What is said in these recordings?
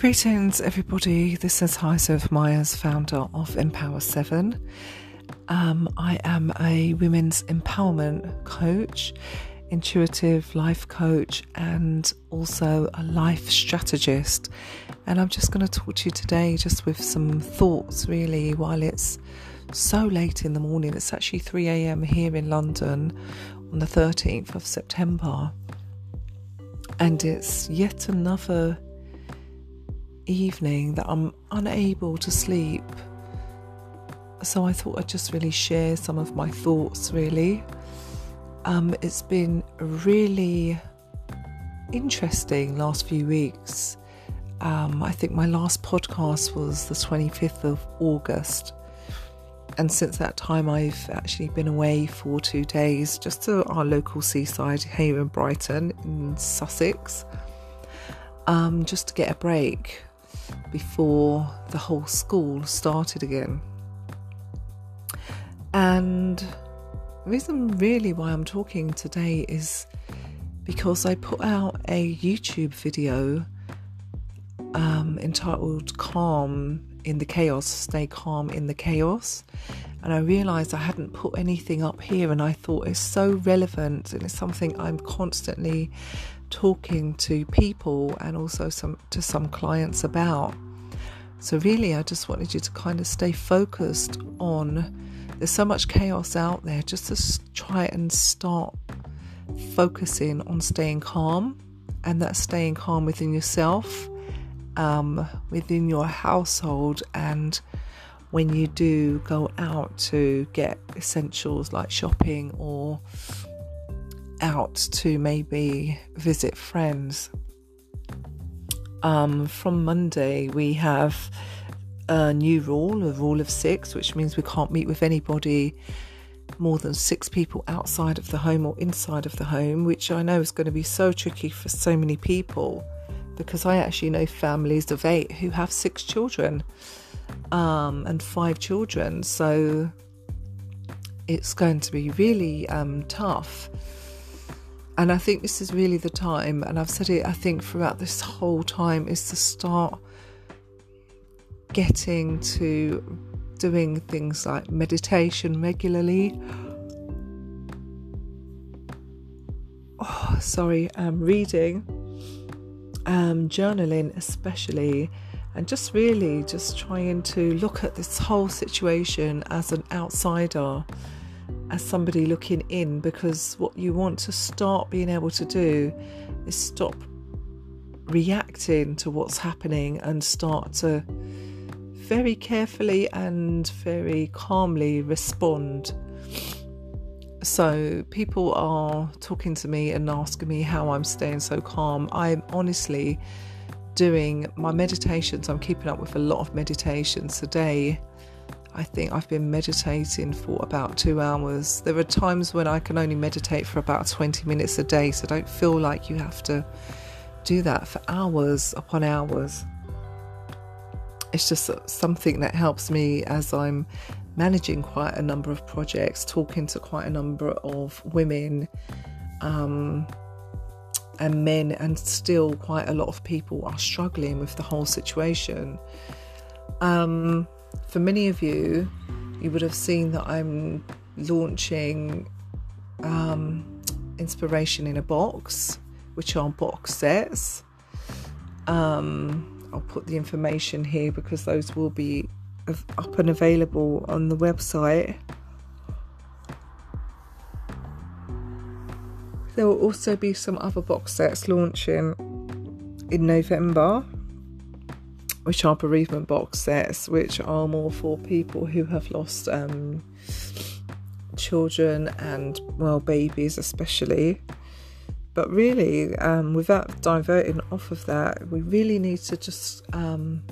Greetings, everybody. This is Hyacinth Myers, founder of Empower 7. Um, I am a women's empowerment coach, intuitive life coach, and also a life strategist. And I'm just going to talk to you today just with some thoughts, really, while it's so late in the morning. It's actually 3 a.m. here in London on the 13th of September. And it's yet another evening that I'm unable to sleep. So I thought I'd just really share some of my thoughts, really. Um, it's been really interesting last few weeks. Um, I think my last podcast was the 25th of August. And since that time, I've actually been away for two days just to our local seaside here in Brighton, in Sussex, um, just to get a break before the whole school started again. And the reason really why I'm talking today is because I put out a YouTube video um, entitled Calm in the Chaos, Stay Calm in the Chaos. And I realized I hadn't put anything up here, and I thought it's so relevant and it's something I'm constantly talking to people and also some to some clients about. So really I just wanted you to kind of stay focused on there's so much chaos out there just to try and start focusing on staying calm and that's staying calm within yourself um, within your household and when you do go out to get essentials like shopping or out to maybe visit friends. Um, from Monday, we have a new rule, a rule of six, which means we can't meet with anybody more than six people outside of the home or inside of the home, which I know is going to be so tricky for so many people because I actually know families of eight who have six children um, and five children. So it's going to be really um, tough. And I think this is really the time, and I've said it, I think, throughout this whole time, is to start getting to doing things like meditation regularly. Oh, sorry, um, reading, um, journaling, especially, and just really just trying to look at this whole situation as an outsider as somebody looking in because what you want to start being able to do is stop reacting to what's happening and start to very carefully and very calmly respond. So, people are talking to me and asking me how I'm staying so calm. I'm honestly doing my meditations, I'm keeping up with a lot of meditations today I think I've been meditating for about two hours. There are times when I can only meditate for about 20 minutes a day, so don't feel like you have to do that for hours upon hours. It's just something that helps me as I'm managing quite a number of projects, talking to quite a number of women um, and men, and still quite a lot of people are struggling with the whole situation. Um, for many of you, you would have seen that I'm launching um, Inspiration in a Box, which are box sets. Um, I'll put the information here because those will be up and available on the website. There will also be some other box sets launching in November which are bereavement box sets, which are more for people who have lost um, children and, well, babies especially. But really, um, without diverting off of that, we really need to just um,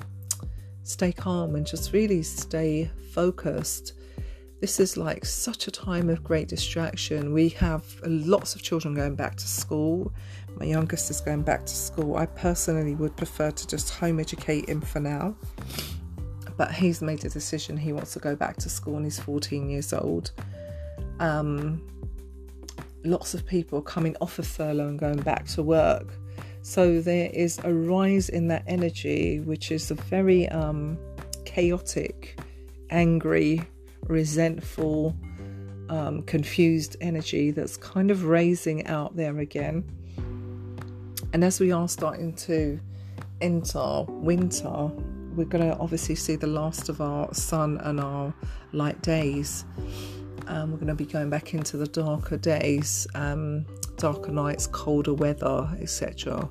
stay calm and just really stay focused. This is like such a time of great distraction. We have lots of children going back to school. My youngest is going back to school. I personally would prefer to just home educate him for now. But he's made a decision he wants to go back to school and he's 14 years old. Um, lots of people coming off of furlough and going back to work. So there is a rise in that energy, which is a very um, chaotic, angry, resentful, um, confused energy that's kind of raising out there again. And as we are starting to enter winter, we're going to obviously see the last of our sun and our light days. Um, we're going to be going back into the darker days, um, darker nights, colder weather, etc.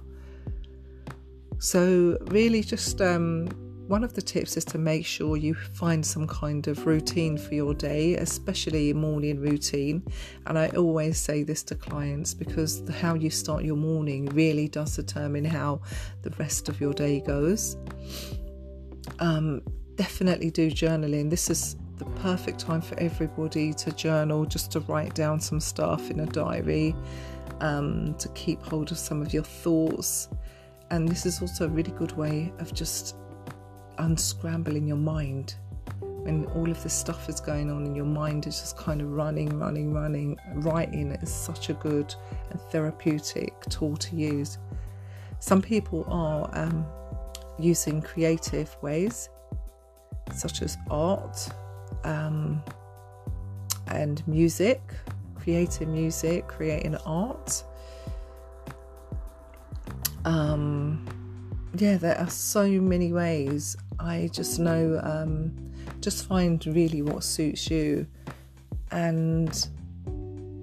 So, really, just um, one of the tips is to make sure you find some kind of routine for your day, especially morning routine. And I always say this to clients because how you start your morning really does determine how the rest of your day goes um, definitely do journaling. This is the perfect time for everybody to journal, just to write down some stuff in a diary, um, to keep hold of some of your thoughts. And this is also a really good way of just unscrambling your mind. When all of this stuff is going on in your mind is just kind of running, running, running, writing is such a good and therapeutic tool to use. Some people are um, using creative ways such as art um, and music, creating music, creating art. Um, yeah, there are so many ways. I just know, um, just find really what suits you. And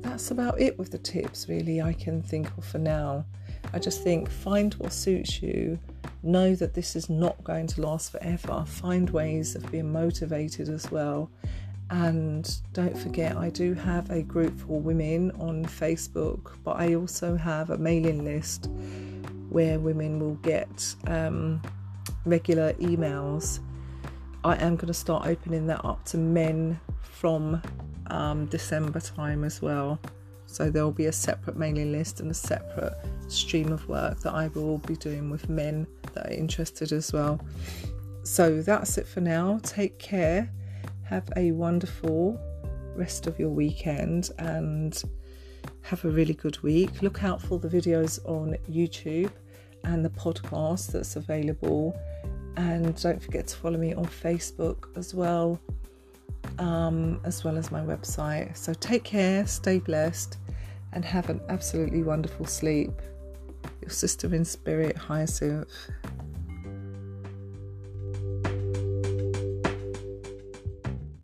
that's about it with the tips, really, I can think of for now. I just think find what suits you know that this is not going to last forever. Find ways of being motivated as well. And don't forget, I do have a group for women on Facebook, but I also have a mailing list where women will get um, regular emails. I am going to start opening that up to men from um, December time as well. So there will be a separate mailing list and a separate stream of work that I will be doing with men that are interested as well. So that's it for now. Take care. Have a wonderful rest of your weekend and have a really good week. Look out for the videos on YouTube and the podcast that's available. And don't forget to follow me on Facebook as well, um, as well as my website. So take care, stay blessed, and have an absolutely wonderful sleep. Your sister in spirit, Hyacinth.